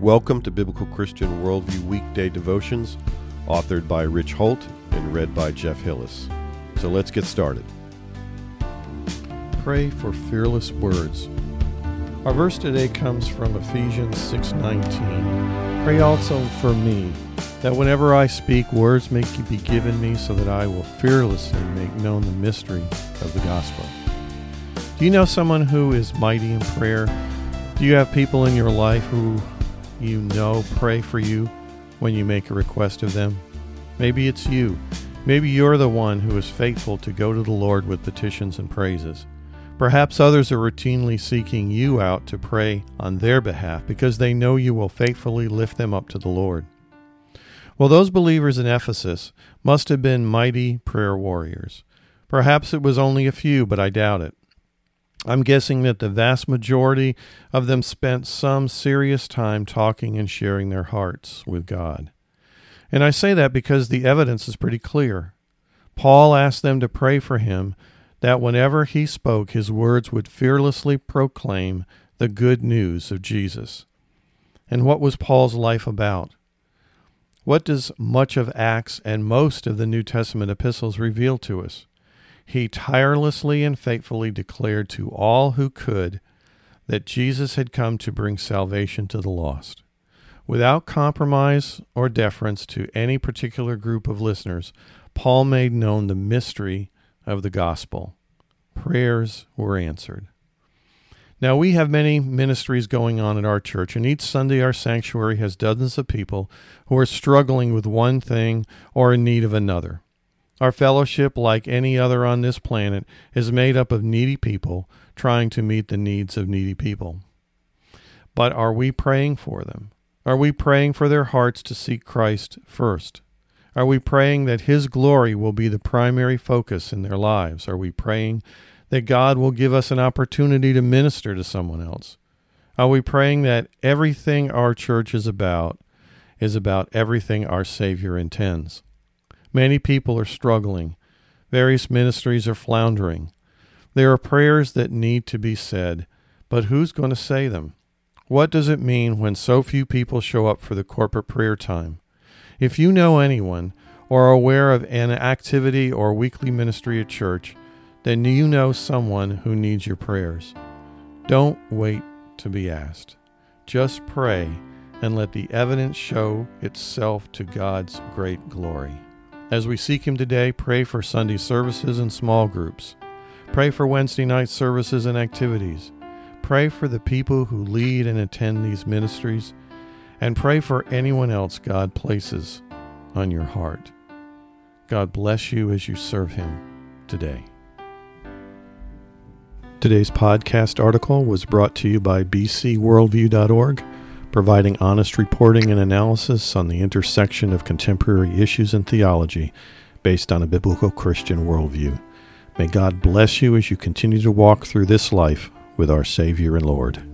Welcome to Biblical Christian Worldview Weekday Devotions, authored by Rich Holt and read by Jeff Hillis. So let's get started. Pray for fearless words. Our verse today comes from Ephesians 6:19. Pray also for me, that whenever I speak, words may be given me so that I will fearlessly make known the mystery of the gospel. Do you know someone who is mighty in prayer? Do you have people in your life who you know pray for you when you make a request of them? Maybe it's you. Maybe you're the one who is faithful to go to the Lord with petitions and praises. Perhaps others are routinely seeking you out to pray on their behalf because they know you will faithfully lift them up to the Lord. Well, those believers in Ephesus must have been mighty prayer warriors. Perhaps it was only a few, but I doubt it. I'm guessing that the vast majority of them spent some serious time talking and sharing their hearts with God. And I say that because the evidence is pretty clear. Paul asked them to pray for him that whenever he spoke, his words would fearlessly proclaim the good news of Jesus. And what was Paul's life about? What does much of Acts and most of the New Testament epistles reveal to us? He tirelessly and faithfully declared to all who could that Jesus had come to bring salvation to the lost. Without compromise or deference to any particular group of listeners, Paul made known the mystery of the gospel. Prayers were answered. Now, we have many ministries going on at our church, and each Sunday our sanctuary has dozens of people who are struggling with one thing or in need of another. Our fellowship, like any other on this planet, is made up of needy people trying to meet the needs of needy people. But are we praying for them? Are we praying for their hearts to seek Christ first? Are we praying that His glory will be the primary focus in their lives? Are we praying that God will give us an opportunity to minister to someone else? Are we praying that everything our church is about is about everything our Savior intends? Many people are struggling. Various ministries are floundering. There are prayers that need to be said, but who's going to say them? What does it mean when so few people show up for the corporate prayer time? If you know anyone or are aware of an activity or weekly ministry at church, then you know someone who needs your prayers. Don't wait to be asked. Just pray and let the evidence show itself to God's great glory. As we seek Him today, pray for Sunday services and small groups. Pray for Wednesday night services and activities. Pray for the people who lead and attend these ministries. And pray for anyone else God places on your heart. God bless you as you serve Him today. Today's podcast article was brought to you by bcworldview.org providing honest reporting and analysis on the intersection of contemporary issues and theology based on a biblical Christian worldview. May God bless you as you continue to walk through this life with our Savior and Lord.